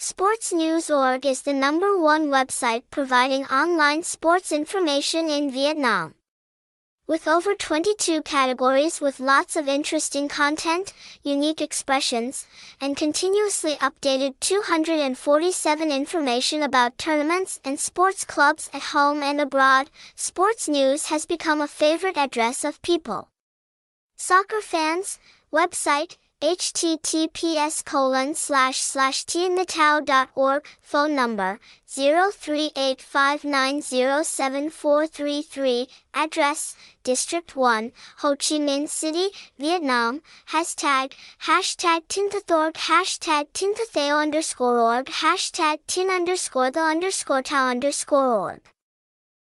Sportsnews.org is the number one website providing online sports information in Vietnam. With over 22 categories with lots of interesting content, unique expressions, and continuously updated 247 information about tournaments and sports clubs at home and abroad, Sports News has become a favorite address of people. Soccer fans, website, https colon slash slash org phone number 0385907433 address district 1 ho chi minh city vietnam hashtag hashtag tinthethaoorg hashtag tinthethao underscore org hashtag tin underscore the underscore thao underscore org